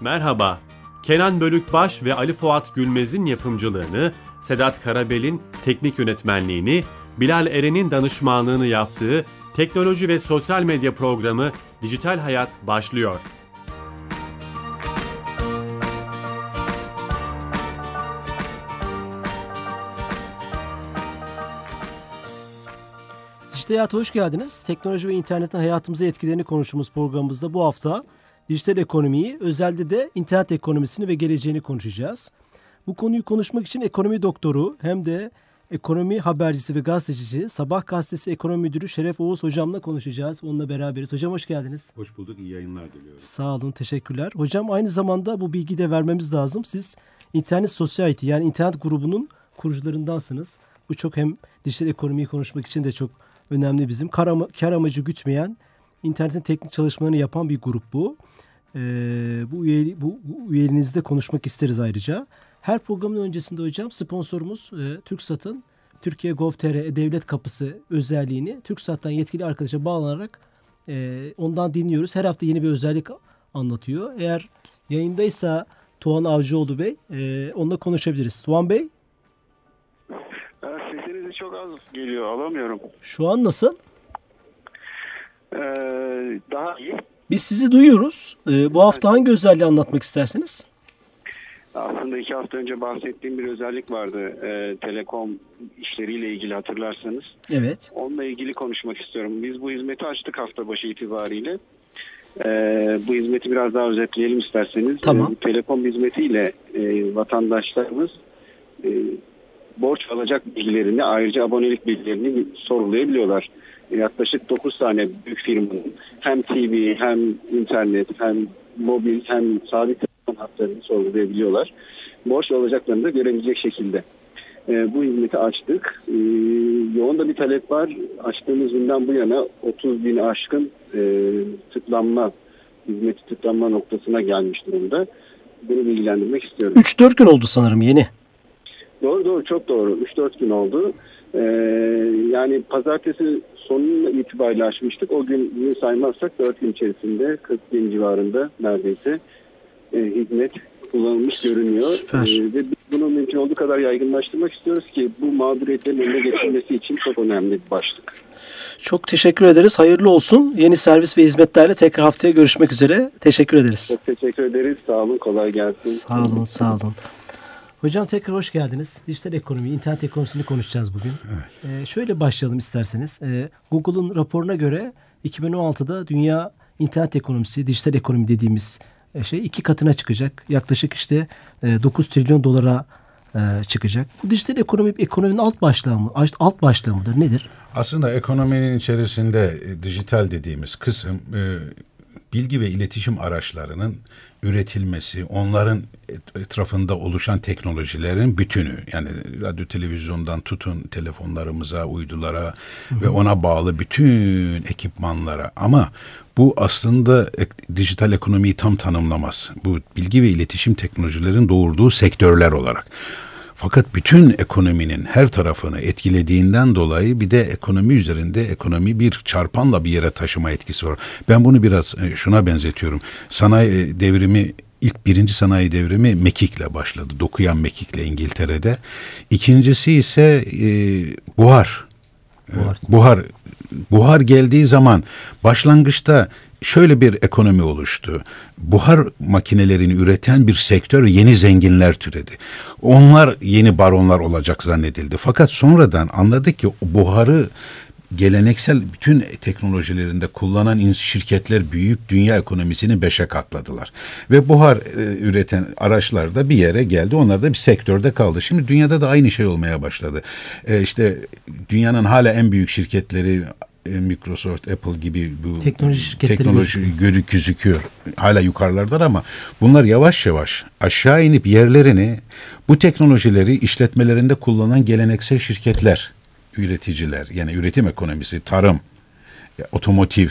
Merhaba. Kenan Bölükbaş ve Ali Fuat Gülmez'in yapımcılığını, Sedat Karabel'in teknik yönetmenliğini, Bilal Eren'in danışmanlığını yaptığı teknoloji ve sosyal medya programı Dijital Hayat başlıyor. Dijital Hayat'a hoş geldiniz. Teknoloji ve internetin hayatımıza etkilerini konuştuğumuz programımızda bu hafta dijital ekonomiyi, özellikle de internet ekonomisini ve geleceğini konuşacağız. Bu konuyu konuşmak için ekonomi doktoru hem de ekonomi habercisi ve gazetecisi Sabah gazetesi ekonomi müdürü Şeref Oğuz hocamla konuşacağız. Onunla beraberiz. Hocam hoş geldiniz. Hoş bulduk. İyi yayınlar diliyorum. Sağ olun. Teşekkürler. Hocam aynı zamanda bu bilgiyi de vermemiz lazım. Siz İnternet Society yani internet grubunun kurucularındansınız. Bu çok hem dijital ekonomiyi konuşmak için de çok önemli bizim. Kar, ama, kar amacı gütmeyen internetin teknik çalışmalarını yapan bir grup bu. Ee, bu, üyeli, bu, bu üyeliğinizde konuşmak isteriz ayrıca. Her programın öncesinde hocam sponsorumuz e, TürkSat'ın Türkiye Gov.tr Devlet Kapısı özelliğini TürkSat'tan yetkili arkadaşa bağlanarak e, ondan dinliyoruz. Her hafta yeni bir özellik anlatıyor. Eğer yayındaysa Tuğan Avcıoğlu Bey e, onunla konuşabiliriz. Tuğan Bey? Sesiniz çok az geliyor alamıyorum. Şu an nasıl? Ee, daha iyi. Biz sizi duyuyoruz. Ee, bu hafta hangi özelliği anlatmak istersiniz? Aslında iki hafta önce bahsettiğim bir özellik vardı. Ee, telekom işleriyle ilgili hatırlarsanız. Evet. Onunla ilgili konuşmak istiyorum. Biz bu hizmeti açtık hafta başı itibariyle. Ee, bu hizmeti biraz daha özetleyelim isterseniz. Tamam. Ee, telekom hizmetiyle e, vatandaşlarımız e, borç alacak bilgilerini ayrıca abonelik bilgilerini sorulayabiliyorlar. Yaklaşık 9 tane büyük firmanın hem TV hem internet hem mobil hem sabit telefon hatlarını sorgulayabiliyorlar. Borç alacaklarını da görebilecek şekilde. E, bu hizmeti açtık. E, yoğun da bir talep var. Açtığımız günden bu yana 30 bin aşkın e, tıklanma, hizmeti tıklanma noktasına gelmiş durumda. Bunu bilgilendirmek istiyorum. 3-4 gün oldu sanırım yeni. Doğru doğru çok doğru. 3-4 gün oldu. Ee, yani pazartesi sonuna itibariyle açmıştık. O gün saymazsak 4 gün içerisinde 40 bin civarında neredeyse e, hizmet kullanılmış görünüyor. Süper. Ee, ve biz bunu mümkün olduğu kadar yaygınlaştırmak istiyoruz ki bu mağduriyetlerin önüne geçilmesi için çok önemli bir başlık. Çok teşekkür ederiz. Hayırlı olsun. Yeni servis ve hizmetlerle tekrar haftaya görüşmek üzere. Teşekkür ederiz. Çok teşekkür ederiz. Sağ olun. Kolay gelsin. Sağ olun, sağ olun. Hocam tekrar hoş geldiniz. Dijital ekonomi, internet ekonomisini konuşacağız bugün. Evet. Ee, şöyle başlayalım isterseniz. Ee, Google'un raporuna göre 2016'da dünya internet ekonomisi, dijital ekonomi dediğimiz e, şey iki katına çıkacak. Yaklaşık işte e, 9 trilyon dolara e, çıkacak. Bu dijital ekonomi ekonominin alt başlığı mı? Alt başlığı mıdır? Nedir? Aslında ekonominin içerisinde e, dijital dediğimiz kısım e, bilgi ve iletişim araçlarının üretilmesi, onların etrafında oluşan teknolojilerin bütünü. Yani radyo televizyondan tutun telefonlarımıza, uydulara Hı-hı. ve ona bağlı bütün ekipmanlara. Ama bu aslında dijital ekonomiyi tam tanımlamaz. Bu bilgi ve iletişim teknolojilerin doğurduğu sektörler olarak. Fakat bütün ekonominin her tarafını etkilediğinden dolayı bir de ekonomi üzerinde ekonomi bir çarpanla bir yere taşıma etkisi var. Ben bunu biraz şuna benzetiyorum. Sanayi devrimi ilk birinci sanayi devrimi mekikle başladı. Dokuyan mekikle İngiltere'de. İkincisi ise e, buhar. Buhar. buhar. Buhar geldiği zaman başlangıçta şöyle bir ekonomi oluştu. Buhar makinelerini üreten bir sektör yeni zenginler türedi. Onlar yeni baronlar olacak zannedildi. Fakat sonradan anladık ki buharı geleneksel bütün teknolojilerinde kullanan şirketler büyük dünya ekonomisini beşe katladılar. Ve buhar e, üreten araçlar da bir yere geldi. Onlar da bir sektörde kaldı. Şimdi dünyada da aynı şey olmaya başladı. E, işte dünyanın hala en büyük şirketleri Microsoft, Apple gibi bu teknoloji şirketleri teknoloji gözüküyor. gözüküyor. Hala yukarılardalar ama bunlar yavaş yavaş aşağı inip yerlerini bu teknolojileri işletmelerinde kullanan geleneksel şirketler, üreticiler yani üretim ekonomisi, tarım, e, otomotiv,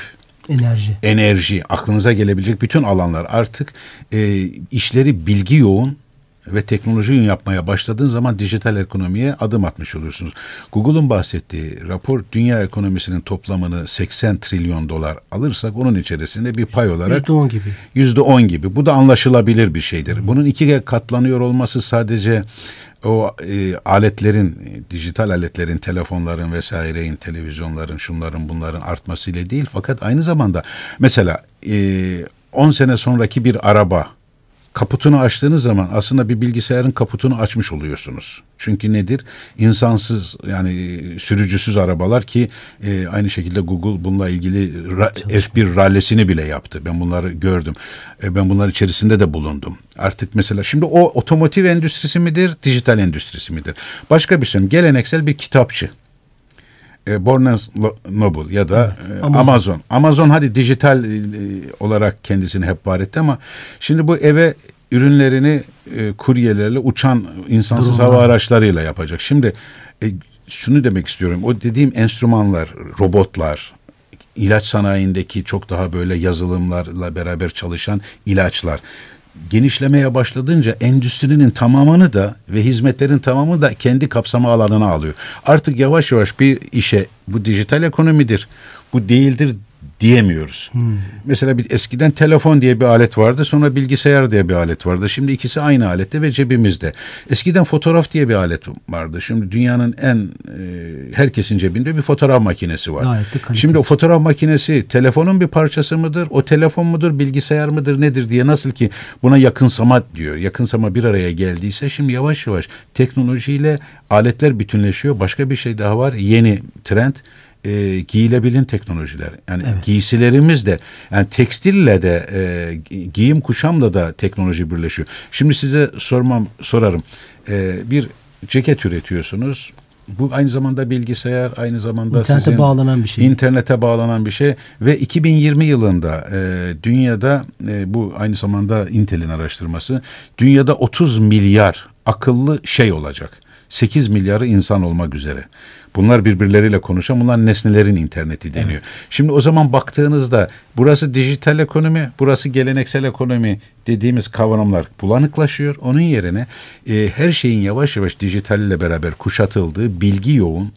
enerji, enerji aklınıza gelebilecek bütün alanlar artık e, işleri bilgi yoğun ve teknoloji yapmaya başladığın zaman dijital ekonomiye adım atmış oluyorsunuz. Google'un bahsettiği rapor dünya ekonomisinin toplamını 80 trilyon dolar alırsak onun içerisinde bir pay olarak %10 gibi. %10 gibi. Bu da anlaşılabilir bir şeydir. Bunun iki katlanıyor olması sadece o e, aletlerin, dijital aletlerin, telefonların vesaireyin, televizyonların, şunların bunların artmasıyla değil fakat aynı zamanda mesela e, 10 sene sonraki bir araba kaputunu açtığınız zaman aslında bir bilgisayarın kaputunu açmış oluyorsunuz. Çünkü nedir? İnsansız yani sürücüsüz arabalar ki e, aynı şekilde Google bununla ilgili F1 rallesini bile yaptı. Ben bunları gördüm. E, ben bunlar içerisinde de bulundum. Artık mesela şimdi o otomotiv endüstrisi midir, dijital endüstrisi midir? Başka bir şey. Geleneksel bir kitapçı e, Barnes Noble ya da evet, Amazon. Amazon. Amazon hadi dijital e, olarak kendisini hep var etti ama şimdi bu eve ürünlerini e, kuryelerle uçan insansız Durumlar. hava araçlarıyla yapacak. Şimdi e, şunu demek istiyorum. O dediğim enstrümanlar, robotlar, ilaç sanayindeki çok daha böyle yazılımlarla beraber çalışan ilaçlar genişlemeye başladığınca endüstrinin tamamını da ve hizmetlerin tamamı da kendi kapsama alanına alıyor. Artık yavaş yavaş bir işe bu dijital ekonomidir, bu değildir diyemiyoruz. Hmm. Mesela bir eskiden telefon diye bir alet vardı, sonra bilgisayar diye bir alet vardı. Şimdi ikisi aynı alette ve cebimizde. Eskiden fotoğraf diye bir alet vardı. Şimdi dünyanın en e, herkesin cebinde bir fotoğraf makinesi var. Şimdi o fotoğraf makinesi telefonun bir parçası mıdır? O telefon mudur, bilgisayar mıdır, nedir diye nasıl ki buna yakınsama diyor. Yakınsama bir araya geldiyse şimdi yavaş yavaş teknolojiyle aletler bütünleşiyor. Başka bir şey daha var. Yeni trend e, giyilebilin teknolojiler. Yani evet. giysilerimiz de yani tekstille de e, giyim kuşamla da teknoloji birleşiyor. Şimdi size sormam sorarım. E, bir ceket üretiyorsunuz. Bu aynı zamanda bilgisayar, aynı zamanda internete sizin bağlanan bir şey. İnternete bağlanan bir şey ve 2020 yılında e, dünyada e, bu aynı zamanda Intel'in araştırması dünyada 30 milyar akıllı şey olacak. 8 milyarı insan olmak üzere. Bunlar birbirleriyle konuşan bunlar nesnelerin interneti deniyor. Evet. Şimdi o zaman baktığınızda burası dijital ekonomi, burası geleneksel ekonomi dediğimiz kavramlar bulanıklaşıyor. Onun yerine e, her şeyin yavaş yavaş dijital ile beraber kuşatıldığı bilgi yoğun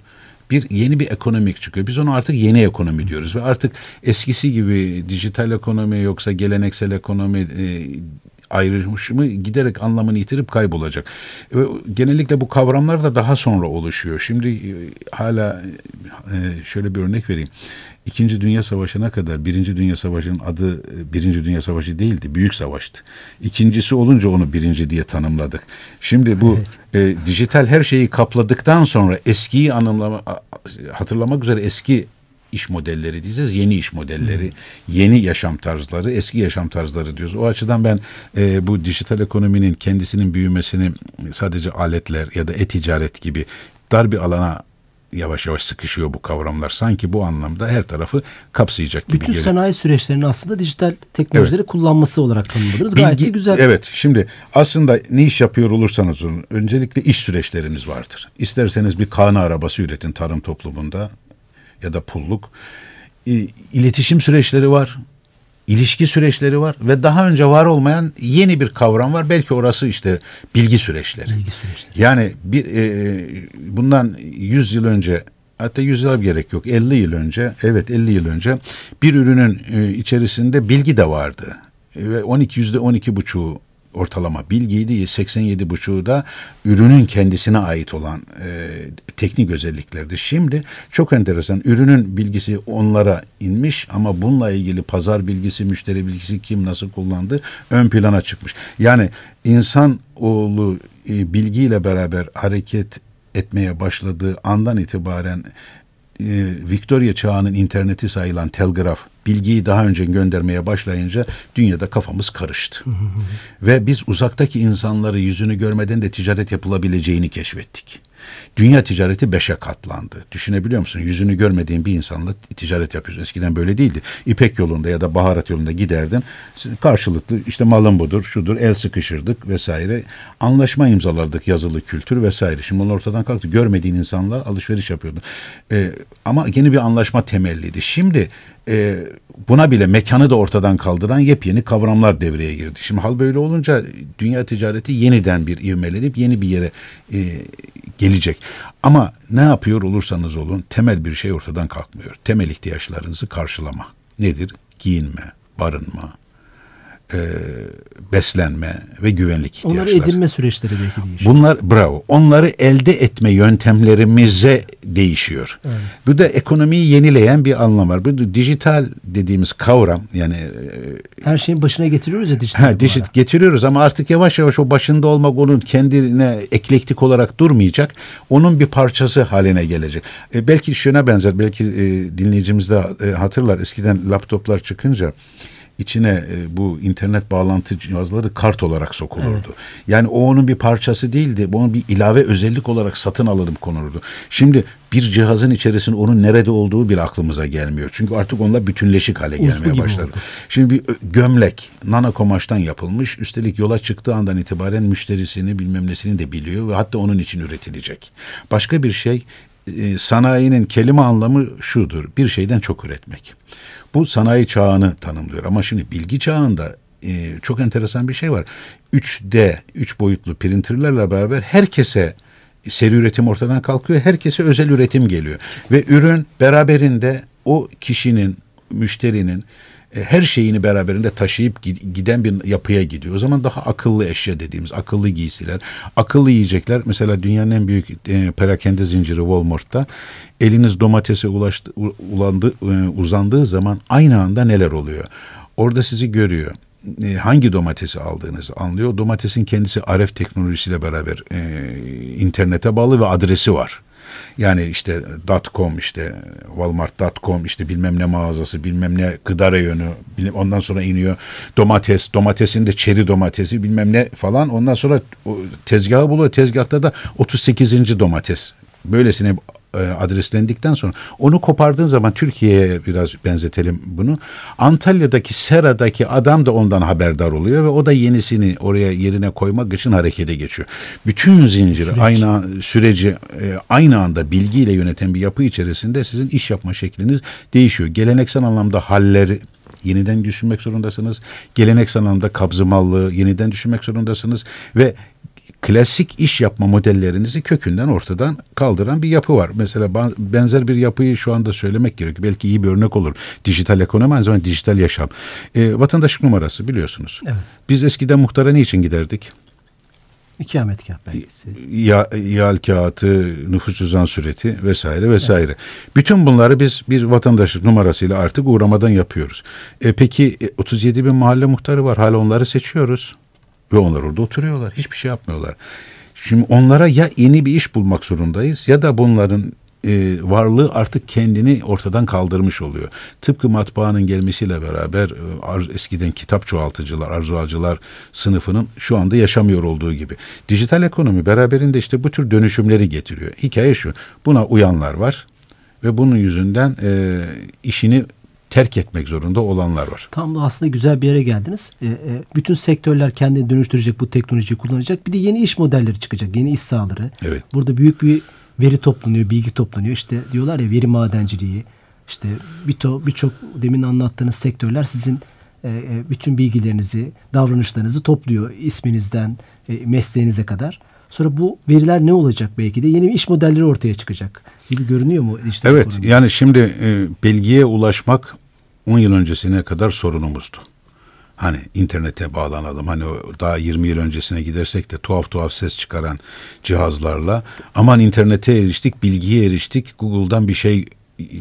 bir yeni bir ekonomik çıkıyor. Biz onu artık yeni ekonomi diyoruz ve artık eskisi gibi dijital ekonomi yoksa geleneksel ekonomi e, ayrışımı giderek anlamını yitirip kaybolacak. Ve genellikle bu kavramlar da daha sonra oluşuyor. Şimdi e, hala e, şöyle bir örnek vereyim. İkinci Dünya Savaşı'na kadar Birinci Dünya Savaşı'nın adı e, Birinci Dünya Savaşı değildi, Büyük Savaş'tı. İkincisi olunca onu birinci diye tanımladık. Şimdi bu evet. e, dijital her şeyi kapladıktan sonra eskiyi anımlama, hatırlamak üzere eski iş modelleri diyeceğiz. Yeni iş modelleri, hmm. yeni yaşam tarzları, eski yaşam tarzları diyoruz. O açıdan ben e, bu dijital ekonominin kendisinin büyümesini sadece aletler ya da e-ticaret gibi dar bir alana yavaş yavaş sıkışıyor bu kavramlar. Sanki bu anlamda her tarafı kapsayacak gibi Bütün sanayi süreçlerinin aslında dijital teknolojileri evet. kullanması olarak tanımladınız. Gayet Bilgi, güzel. Evet. Şimdi aslında ne iş yapıyor olursanız olun öncelikle iş süreçleriniz vardır. İsterseniz bir kana arabası üretin tarım toplumunda ya da pulluk. iletişim süreçleri var, ilişki süreçleri var ve daha önce var olmayan yeni bir kavram var. Belki orası işte bilgi süreçleri. Bilgi süreçleri. Yani bir e, bundan 100 yıl önce hatta 100 yıl gerek yok 50 yıl önce evet 50 yıl önce bir ürünün e, içerisinde bilgi de vardı ve 12 yüzde 12 buçuğu ortalama bilgiydi. 87,5'u da ürünün kendisine ait olan e, teknik özelliklerdi. Şimdi çok enteresan ürünün bilgisi onlara inmiş ama bununla ilgili pazar bilgisi, müşteri bilgisi kim nasıl kullandı ön plana çıkmış. Yani insan oğlu e, bilgiyle beraber hareket etmeye başladığı andan itibaren Victoria çağının interneti sayılan telgraf bilgiyi daha önce göndermeye başlayınca dünyada kafamız karıştı. Ve biz uzaktaki insanları yüzünü görmeden de ticaret yapılabileceğini keşfettik. Dünya ticareti beşe katlandı. Düşünebiliyor musun? Yüzünü görmediğin bir insanla ticaret yapıyorsun. Eskiden böyle değildi. İpek yolunda ya da baharat yolunda giderdin. Karşılıklı işte malın budur, şudur, el sıkışırdık vesaire. Anlaşma imzalardık yazılı kültür vesaire. Şimdi onlar ortadan kalktı. Görmediğin insanla alışveriş yapıyordun. Ee, ama yeni bir anlaşma temelliydi. Şimdi e, buna bile mekanı da ortadan kaldıran yepyeni kavramlar devreye girdi. Şimdi hal böyle olunca dünya ticareti yeniden bir ivmelenip yeni bir yere e, gelecek. Ama ne yapıyor olursanız olun temel bir şey ortadan kalkmıyor. Temel ihtiyaçlarınızı karşılama. Nedir? Giyinme, barınma, e, beslenme ve güvenlik ihtiyaçları. Onları edinme süreçleri belki değişiyor. Bunlar bravo. Onları elde etme yöntemlerimize değişiyor. Evet. Bu da ekonomiyi yenileyen bir anlam var. Bu dijital dediğimiz kavram yani e, her şeyin başına getiriyoruz ya dijital. Ha, dijit getiriyoruz ama artık yavaş yavaş o başında olmak onun kendine eklektik olarak durmayacak. Onun bir parçası haline gelecek. E, belki şuna benzer. Belki e, dinleyicimiz de e, hatırlar. Eskiden laptoplar çıkınca içine e, bu internet bağlantı cihazları kart olarak sokulurdu. Evet. Yani o onun bir parçası değildi. Onun bir ilave özellik olarak satın alınıp konurdu. Şimdi bir cihazın içerisinde onun nerede olduğu bir aklımıza gelmiyor. Çünkü artık onunla bütünleşik hale Uzlu gelmeye başladı. Oldu. Şimdi bir gömlek nano kumaştan yapılmış. Üstelik yola çıktığı andan itibaren müşterisini bilmem nesini de biliyor ve hatta onun için üretilecek. Başka bir şey e, sanayinin kelime anlamı şudur. Bir şeyden çok üretmek. Bu sanayi çağını tanımlıyor. Ama şimdi bilgi çağında e, çok enteresan bir şey var. 3D, 3 boyutlu printerlerle beraber herkese seri üretim ortadan kalkıyor. Herkese özel üretim geliyor. Kesin. Ve ürün beraberinde o kişinin, müşterinin her şeyini beraberinde taşıyıp giden bir yapıya gidiyor. O zaman daha akıllı eşya dediğimiz akıllı giysiler, akıllı yiyecekler. Mesela dünyanın en büyük e, perakende zinciri Walmart'ta eliniz domatese ulaştı, ulandı, e, uzandığı zaman aynı anda neler oluyor? Orada sizi görüyor e, hangi domatesi aldığınızı anlıyor. Domatesin kendisi RF teknolojisiyle beraber e, internete bağlı ve adresi var. Yani işte .com işte Walmart.com işte bilmem ne mağazası bilmem ne gıda reyonu ondan sonra iniyor. Domates domatesin de çeri domatesi bilmem ne falan. Ondan sonra tezgahı buluyor. Tezgahta da 38. domates. Böylesine adreslendikten sonra onu kopardığın zaman Türkiye'ye biraz benzetelim bunu. Antalya'daki Sera'daki adam da ondan haberdar oluyor ve o da yenisini oraya yerine koymak için harekete geçiyor. Bütün zincir Süreç. aynı süreci e, aynı anda bilgiyle yöneten bir yapı içerisinde sizin iş yapma şekliniz değişiyor. Geleneksel anlamda halleri yeniden düşünmek zorundasınız. Geleneksel anlamda kabzımallığı yeniden düşünmek zorundasınız ve klasik iş yapma modellerinizi kökünden ortadan kaldıran bir yapı var. Mesela benzer bir yapıyı şu anda söylemek gerekiyor. Belki iyi bir örnek olur. Dijital ekonomi aynı zamanda dijital yaşam. E, vatandaşlık numarası biliyorsunuz. Evet. Biz eskiden muhtara niçin giderdik? İkametgah belgesi. Ya, ihal kağıtı, nüfus cüzdan süreti vesaire vesaire. Evet. Bütün bunları biz bir vatandaşlık numarasıyla artık uğramadan yapıyoruz. E, peki 37 e, bin mahalle muhtarı var. Hala onları seçiyoruz. Ve onlar orada oturuyorlar. Hiçbir şey yapmıyorlar. Şimdi onlara ya yeni bir iş bulmak zorundayız ya da bunların e, varlığı artık kendini ortadan kaldırmış oluyor. Tıpkı matbaanın gelmesiyle beraber e, eskiden kitap çoğaltıcılar, arzuacılar sınıfının şu anda yaşamıyor olduğu gibi. Dijital ekonomi beraberinde işte bu tür dönüşümleri getiriyor. Hikaye şu, buna uyanlar var ve bunun yüzünden e, işini terk etmek zorunda olanlar var. Tam da aslında güzel bir yere geldiniz. E, e, bütün sektörler kendini dönüştürecek, bu teknolojiyi kullanacak. Bir de yeni iş modelleri çıkacak, yeni iş sahaları. Evet. Burada büyük bir veri toplanıyor, bilgi toplanıyor. İşte diyorlar ya veri madenciliği, işte birçok bir demin anlattığınız sektörler sizin e, bütün bilgilerinizi, davranışlarınızı topluyor. isminizden e, mesleğinize kadar. Sonra bu veriler ne olacak belki de yeni iş modelleri ortaya çıkacak gibi görünüyor mu? Dijital evet ekonomi? yani şimdi e, bilgiye ulaşmak 10 yıl öncesine kadar sorunumuzdu. Hani internete bağlanalım. Hani daha 20 yıl öncesine gidersek de tuhaf tuhaf ses çıkaran cihazlarla aman internete eriştik, bilgiye eriştik. Google'dan bir şey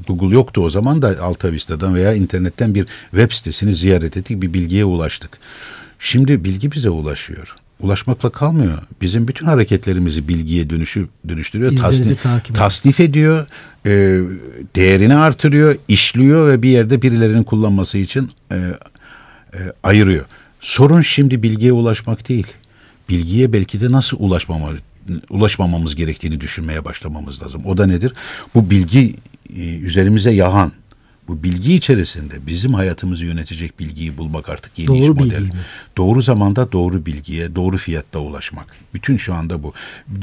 Google yoktu o zaman da Alta Vista'dan veya internetten bir web sitesini ziyaret ettik, bir bilgiye ulaştık. Şimdi bilgi bize ulaşıyor. Ulaşmakla kalmıyor. Bizim bütün hareketlerimizi bilgiye dönüşü, dönüştürüyor. Tasnif, tasnif ediyor e, değerini artırıyor, işliyor ve bir yerde birilerinin kullanması için e, e, ayırıyor. Sorun şimdi bilgiye ulaşmak değil. Bilgiye belki de nasıl ulaşmamı ulaşmamamız gerektiğini düşünmeye başlamamız lazım. O da nedir? Bu bilgi e, üzerimize yahan bu bilgi içerisinde bizim hayatımızı yönetecek bilgiyi bulmak artık yeni doğru iş modeli. Mi? Doğru zamanda doğru bilgiye, doğru fiyatta ulaşmak. Bütün şu anda bu.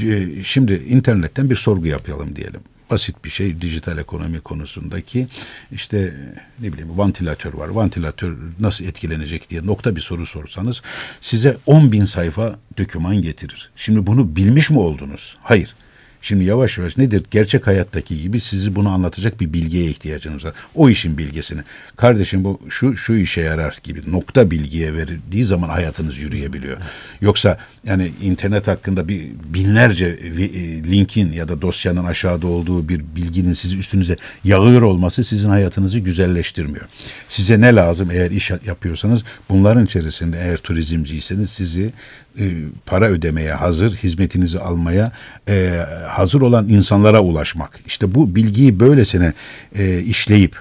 E, şimdi internetten bir sorgu yapalım diyelim basit bir şey dijital ekonomi konusundaki işte ne bileyim vantilatör var. Vantilatör nasıl etkilenecek diye nokta bir soru sorsanız size 10 bin sayfa döküman getirir. Şimdi bunu bilmiş mi oldunuz? Hayır. Şimdi yavaş yavaş nedir? Gerçek hayattaki gibi sizi bunu anlatacak bir bilgiye ihtiyacınız var. O işin bilgisini. Kardeşim bu şu şu işe yarar gibi nokta bilgiye verildiği zaman hayatınız yürüyebiliyor. Yoksa yani internet hakkında bir binlerce e, linkin ya da dosyanın aşağıda olduğu bir bilginin sizi üstünüze yağıyor olması sizin hayatınızı güzelleştirmiyor. Size ne lazım eğer iş yapıyorsanız bunların içerisinde eğer turizmciyseniz sizi e, para ödemeye hazır, hizmetinizi almaya e, hazır olan insanlara ulaşmak. İşte bu bilgiyi böylesine e, işleyip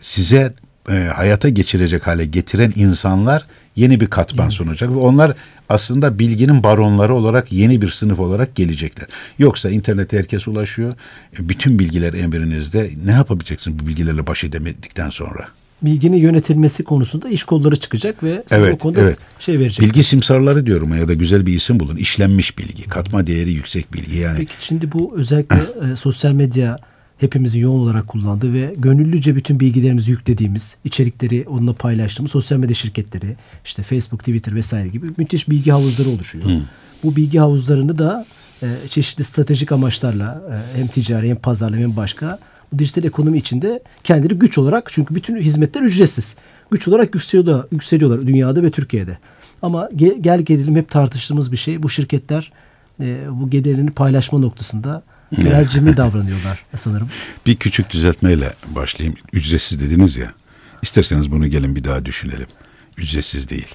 size e, hayata geçirecek hale getiren insanlar yeni bir katman sunacak ve onlar aslında bilginin baronları olarak yeni bir sınıf olarak gelecekler. Yoksa internete herkes ulaşıyor. E, bütün bilgiler emrinizde. Ne yapabileceksin bu bilgilerle baş edemedikten sonra? Bilginin yönetilmesi konusunda iş kolları çıkacak ve size evet, o konuda evet. şey verecek. Bilgi simsarları diyorum ya da güzel bir isim bulun. İşlenmiş bilgi, katma değeri yüksek bilgi yani. Peki şimdi bu özellikle e, sosyal medya hepimizin yoğun olarak kullandığı ve gönüllüce bütün bilgilerimizi yüklediğimiz, içerikleri onunla paylaştığımız sosyal medya şirketleri, işte Facebook, Twitter vesaire gibi müthiş bilgi havuzları oluşuyor. Hmm. Bu bilgi havuzlarını da e, çeşitli stratejik amaçlarla e, hem ticari hem pazarlama hem başka dijital ekonomi içinde kendileri güç olarak çünkü bütün hizmetler ücretsiz. Güç olarak yükseliyorlar, yükseliyorlar dünyada ve Türkiye'de. Ama gel, gel gelelim hep tartıştığımız bir şey. Bu şirketler e, bu gelirini paylaşma noktasında biraz cimri davranıyorlar sanırım. Bir küçük düzeltmeyle başlayayım. Ücretsiz dediniz ya. İsterseniz bunu gelin bir daha düşünelim. Ücretsiz değil.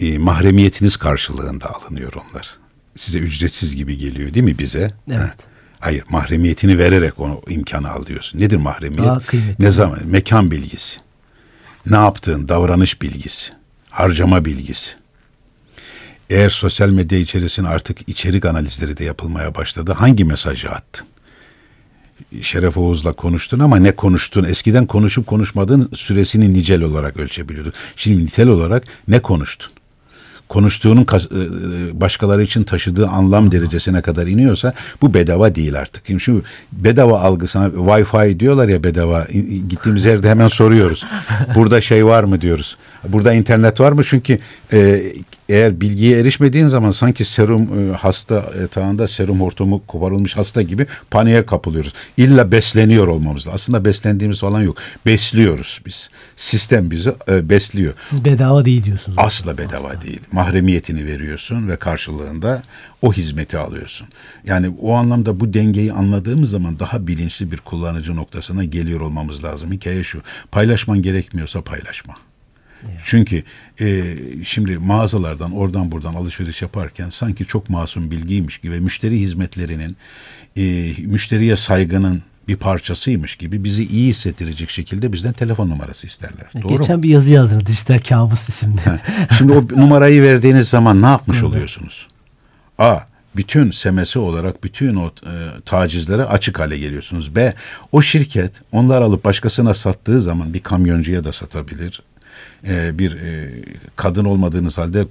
E, mahremiyetiniz karşılığında alınıyor onlar. Size ücretsiz gibi geliyor değil mi bize? Evet. Ha. Hayır mahremiyetini vererek onu imkanı alıyorsun. Nedir mahremiyet? Daha kıymetli. Ne zaman? Mekan bilgisi. Ne yaptığın davranış bilgisi. Harcama bilgisi. Eğer sosyal medya içerisinde artık içerik analizleri de yapılmaya başladı. Hangi mesajı attın? Şeref Oğuz'la konuştun ama ne konuştun? Eskiden konuşup konuşmadığın süresini nicel olarak ölçebiliyordun. Şimdi nitel olarak ne konuştun? Konuştuğunun e, e, başkaları için taşıdığı anlam derecesine kadar iniyorsa bu bedava değil artık. Şimdi şu bedava algısına Wi-Fi diyorlar ya bedava gittiğimiz yerde hemen soruyoruz. Burada şey var mı diyoruz. Burada internet var mı? Çünkü e, eğer bilgiye erişmediğin zaman sanki serum e, hasta yatağında serum hortumu koparılmış hasta gibi paniğe kapılıyoruz. İlla besleniyor olmamız lazım. Aslında beslendiğimiz falan yok. Besliyoruz biz. Sistem bizi e, besliyor. Siz bedava değil diyorsunuz. Asla bedava aslında. değil. Mahremiyetini veriyorsun ve karşılığında o hizmeti alıyorsun. Yani o anlamda bu dengeyi anladığımız zaman daha bilinçli bir kullanıcı noktasına geliyor olmamız lazım. Hikaye şu. Paylaşman gerekmiyorsa paylaşma. Çünkü e, şimdi mağazalardan oradan buradan alışveriş yaparken sanki çok masum bilgiymiş gibi müşteri hizmetlerinin e, müşteriye saygının bir parçasıymış gibi bizi iyi hissettirecek şekilde bizden telefon numarası isterler. Doğru Geçen mu? bir yazı yazdınız dijital kabus isimli. Şimdi o numarayı verdiğiniz zaman ne yapmış oluyorsunuz? A bütün semesi olarak bütün o e, tacizlere açık hale geliyorsunuz. B o şirket onlar alıp başkasına sattığı zaman bir kamyoncuya da satabilir, e, bir e, kadın olmadığınız halde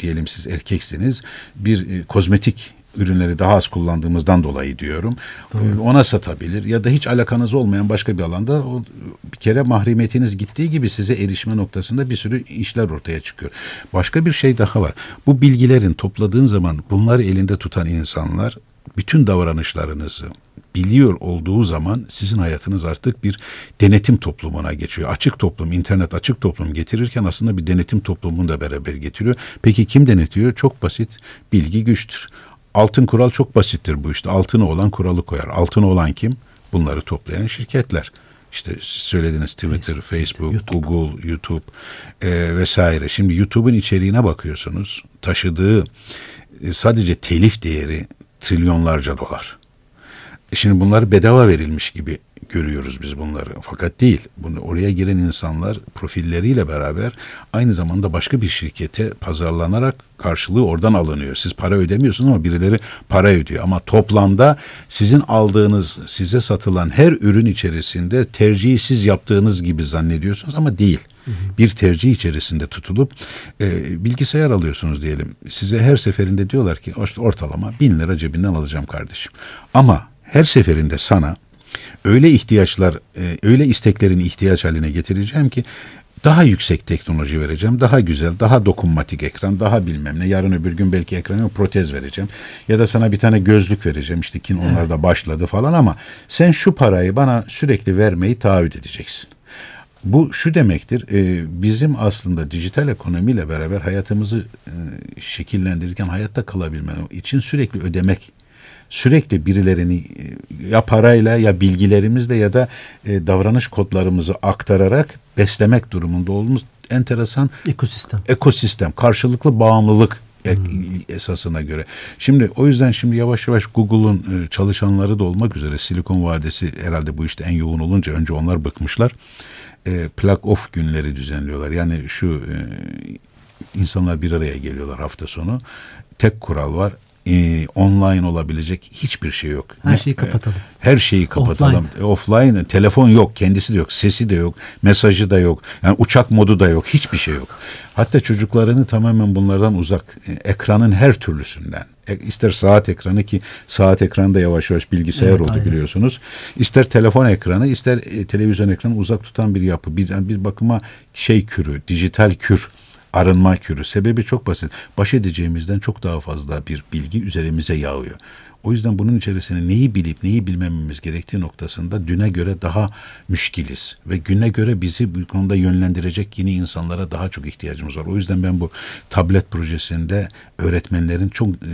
diyelim siz erkeksiniz bir e, kozmetik ürünleri daha az kullandığımızdan dolayı diyorum. Doğru. Ona satabilir ya da hiç alakanız olmayan başka bir alanda o bir kere mahremiyetiniz gittiği gibi size erişme noktasında bir sürü işler ortaya çıkıyor. Başka bir şey daha var. Bu bilgilerin topladığın zaman bunları elinde tutan insanlar bütün davranışlarınızı, biliyor olduğu zaman sizin hayatınız artık bir denetim toplumuna geçiyor. Açık toplum, internet açık toplum getirirken aslında bir denetim toplumunu da beraber getiriyor. Peki kim denetiyor? Çok basit. Bilgi güçtür. Altın kural çok basittir bu işte. Altını olan kuralı koyar. Altını olan kim? Bunları toplayan şirketler. İşte söylediğiniz Twitter, Facebook, Facebook YouTube. Google, YouTube e, vesaire. Şimdi YouTube'un içeriğine bakıyorsunuz. Taşıdığı e, sadece telif değeri trilyonlarca dolar. Şimdi bunlar bedava verilmiş gibi görüyoruz biz bunları. Fakat değil. Bunu oraya giren insanlar profilleriyle beraber aynı zamanda başka bir şirkete pazarlanarak karşılığı oradan alınıyor. Siz para ödemiyorsunuz ama birileri para ödüyor. Ama toplamda sizin aldığınız, size satılan her ürün içerisinde tercihi siz yaptığınız gibi zannediyorsunuz ama değil. Bir tercih içerisinde tutulup e, bilgisayar alıyorsunuz diyelim. Size her seferinde diyorlar ki ortalama bin lira cebinden alacağım kardeşim. Ama her seferinde sana öyle ihtiyaçlar, e, öyle isteklerini ihtiyaç haline getireceğim ki daha yüksek teknoloji vereceğim. Daha güzel, daha dokunmatik ekran, daha bilmem ne. Yarın öbür gün belki ekrana protez vereceğim. Ya da sana bir tane gözlük vereceğim. İşte kin onlar da başladı falan ama sen şu parayı bana sürekli vermeyi taahhüt edeceksin. Bu şu demektir, e, bizim aslında dijital ekonomiyle beraber hayatımızı e, şekillendirirken hayatta kalabilmen için sürekli ödemek sürekli birilerini e, ya parayla ya bilgilerimizle ya da e, davranış kodlarımızı aktararak beslemek durumunda olduğumuz enteresan ekosistem. Ekosistem, karşılıklı bağımlılık hmm. esasına göre. Şimdi o yüzden şimdi yavaş yavaş Google'un e, çalışanları da olmak üzere Silikon Vadisi herhalde bu işte en yoğun olunca önce onlar bıkmışlar. E, plug off günleri düzenliyorlar. Yani şu e, insanlar bir araya geliyorlar hafta sonu. Tek kural var e, online olabilecek hiçbir şey yok. Her şeyi kapatalım. Her şeyi kapatalım. Offline. Offline telefon yok, kendisi de yok, sesi de yok, mesajı da yok. Yani uçak modu da yok, hiçbir şey yok. Hatta çocuklarını tamamen bunlardan uzak, e, ekranın her türlüsünden. E, ister saat ekranı ki saat ekranı da yavaş yavaş bilgisayar evet, oldu aynen. biliyorsunuz. İster telefon ekranı, ister e, televizyon ekranı uzak tutan bir yapı. Bir, bir bakıma şey kürü, dijital kür arınma kürü. Sebebi çok basit. Baş edeceğimizden çok daha fazla bir bilgi üzerimize yağıyor. O yüzden bunun içerisine neyi bilip neyi bilmememiz gerektiği noktasında düne göre daha müşkiliz. Ve güne göre bizi bu konuda yönlendirecek yeni insanlara daha çok ihtiyacımız var. O yüzden ben bu tablet projesinde öğretmenlerin çok e,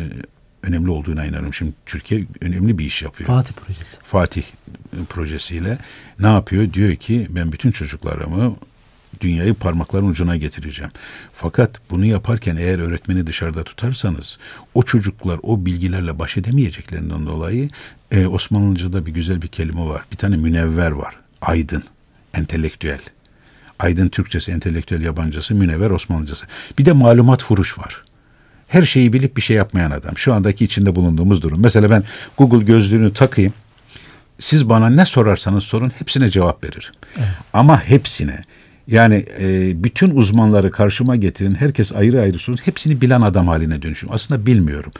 önemli olduğuna inanıyorum. Şimdi Türkiye önemli bir iş yapıyor. Fatih projesi. Fatih projesiyle ne yapıyor? Diyor ki ben bütün çocuklarımı dünyayı parmakların ucuna getireceğim. Fakat bunu yaparken eğer öğretmeni dışarıda tutarsanız o çocuklar o bilgilerle baş edemeyeceklerinden dolayı e, Osmanlıca'da bir güzel bir kelime var. Bir tane münevver var. Aydın, entelektüel. Aydın Türkçesi, entelektüel yabancısı, münevver Osmanlıcası. Bir de malumat furuş var. Her şeyi bilip bir şey yapmayan adam. Şu andaki içinde bulunduğumuz durum. Mesela ben Google gözlüğünü takayım. Siz bana ne sorarsanız sorun hepsine cevap verir. Evet. Ama hepsine yani e, bütün uzmanları karşıma getirin, herkes ayrı ayrı sorun, hepsini bilen adam haline dönüşüm. Aslında bilmiyorum.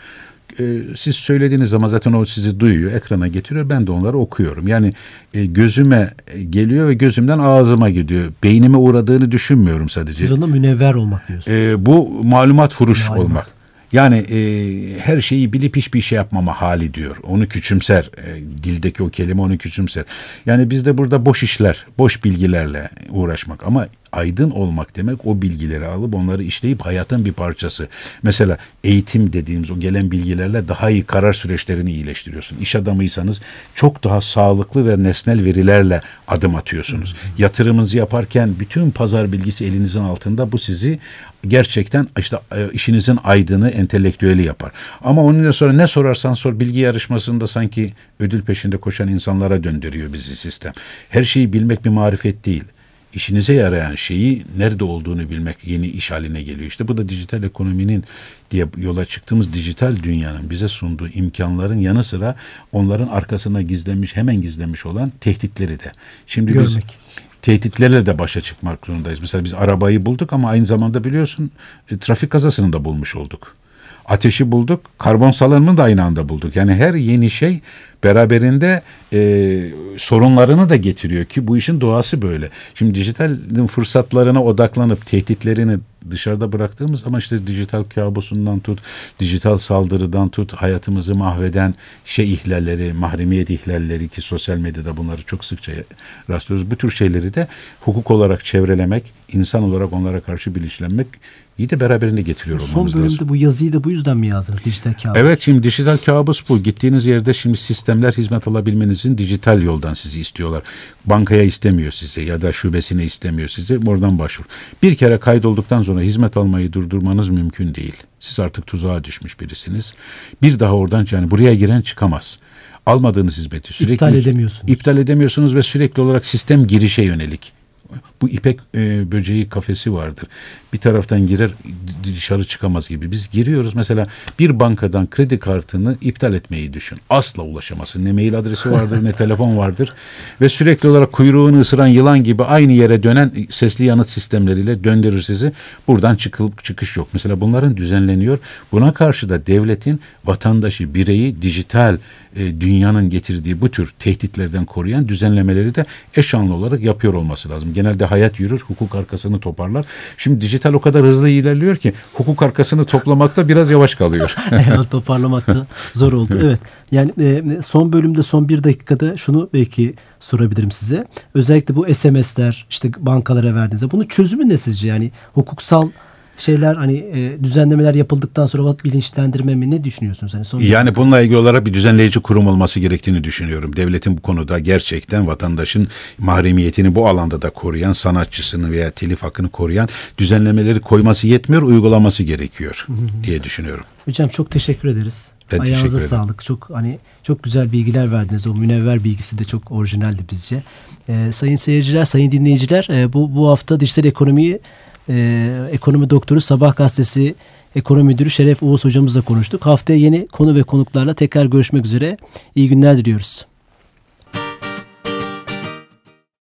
E, siz söylediğiniz zaman zaten o sizi duyuyor, ekrana getiriyor, ben de onları okuyorum. Yani e, gözüme geliyor ve gözümden ağzıma gidiyor. Beynime uğradığını düşünmüyorum sadece. Siz ona münevver olmak diyorsunuz. E, bu malumat furuş malumat. olmak. Yani e, her şeyi bilip hiçbir şey yapmama hali diyor. Onu küçümser. E, dildeki o kelime onu küçümser. Yani biz de burada boş işler, boş bilgilerle uğraşmak. Ama aydın olmak demek o bilgileri alıp onları işleyip hayatın bir parçası. Mesela eğitim dediğimiz o gelen bilgilerle daha iyi karar süreçlerini iyileştiriyorsun. İş adamıysanız çok daha sağlıklı ve nesnel verilerle adım atıyorsunuz. Yatırımınızı yaparken bütün pazar bilgisi elinizin altında bu sizi gerçekten işte e, işinizin aydını, entelektüeli yapar. Ama onunla sonra ne sorarsan sor bilgi yarışmasında sanki ödül peşinde koşan insanlara döndürüyor bizi sistem. Her şeyi bilmek bir marifet değil işinize yarayan şeyi nerede olduğunu bilmek yeni iş haline geliyor. İşte bu da dijital ekonominin diye yola çıktığımız dijital dünyanın bize sunduğu imkanların yanı sıra onların arkasına gizlenmiş hemen gizlenmiş olan tehditleri de. Şimdi Görmek. biz tehditlerle de başa çıkmak zorundayız. Mesela biz arabayı bulduk ama aynı zamanda biliyorsun e, trafik kazasını da bulmuş olduk. Ateşi bulduk, karbon salınımını da aynı anda bulduk. Yani her yeni şey beraberinde e, sorunlarını da getiriyor ki bu işin doğası böyle. Şimdi dijitalin fırsatlarına odaklanıp tehditlerini dışarıda bıraktığımız ama işte dijital kabusundan tut, dijital saldırıdan tut, hayatımızı mahveden şey ihlalleri, mahremiyet ihlalleri ki sosyal medyada bunları çok sıkça rastlıyoruz. Bu tür şeyleri de hukuk olarak çevrelemek, insan olarak onlara karşı bilinçlenmek iyi de beraberinde getiriyor Son bölümde lazım. bu yazıyı da bu yüzden mi yazdınız? Dijital kabus. Evet şimdi dijital kabus bu. Gittiğiniz yerde şimdi sistemler hizmet alabilmenizin dijital yoldan sizi istiyorlar. Bankaya istemiyor sizi ya da şubesine istemiyor sizi. Oradan başvur. Bir kere kaydolduktan sonra hizmet almayı durdurmanız mümkün değil. Siz artık tuzağa düşmüş birisiniz. Bir daha oradan yani buraya giren çıkamaz. almadığınız hizmeti sürekli İptal edemiyorsunuz. İptal edemiyorsunuz ve sürekli olarak sistem girişe yönelik. Bu ipek e, böceği kafesi vardır. Bir taraftan girer dışarı çıkamaz gibi. Biz giriyoruz mesela bir bankadan kredi kartını iptal etmeyi düşün. Asla ulaşamazsın. Ne mail adresi vardır ne telefon vardır. Ve sürekli olarak kuyruğunu ısıran yılan gibi aynı yere dönen sesli yanıt sistemleriyle döndürür sizi. Buradan çıkılıp çıkış yok. Mesela bunların düzenleniyor. Buna karşı da devletin vatandaşı, bireyi dijital e, dünyanın getirdiği bu tür tehditlerden koruyan düzenlemeleri de eşanlı olarak yapıyor olması lazım. Genelde hayat yürür, hukuk arkasını toparlar. Şimdi dijital o kadar hızlı ilerliyor ki hukuk arkasını toplamakta biraz yavaş kalıyor. evet, toparlamakta zor oldu. Evet. Yani e, son bölümde son bir dakikada şunu belki sorabilirim size. Özellikle bu SMS'ler işte bankalara verdiğinizde bunun çözümü ne sizce? Yani hukuksal şeyler hani e, düzenlemeler yapıldıktan sonra bilinçlendirme mi ne düşünüyorsunuz? Hani son yani bununla ilgili olarak bir düzenleyici kurum olması gerektiğini düşünüyorum. Devletin bu konuda gerçekten vatandaşın mahremiyetini bu alanda da koruyan, sanatçısını veya telif hakkını koruyan düzenlemeleri koyması yetmiyor, uygulaması gerekiyor diye düşünüyorum. Hocam çok teşekkür ederiz. Ben Ayağınıza sağlık. Çok hani çok güzel bilgiler verdiniz. O münevver bilgisi de çok orijinaldi bizce. Ee, sayın seyirciler, sayın dinleyiciler, e, bu bu hafta dijital ekonomiyi e, ekonomi doktoru Sabah gazetesi ekonomi müdürü Şeref Oğuz hocamızla konuştuk. Haftaya yeni konu ve konuklarla tekrar görüşmek üzere. İyi günler diliyoruz.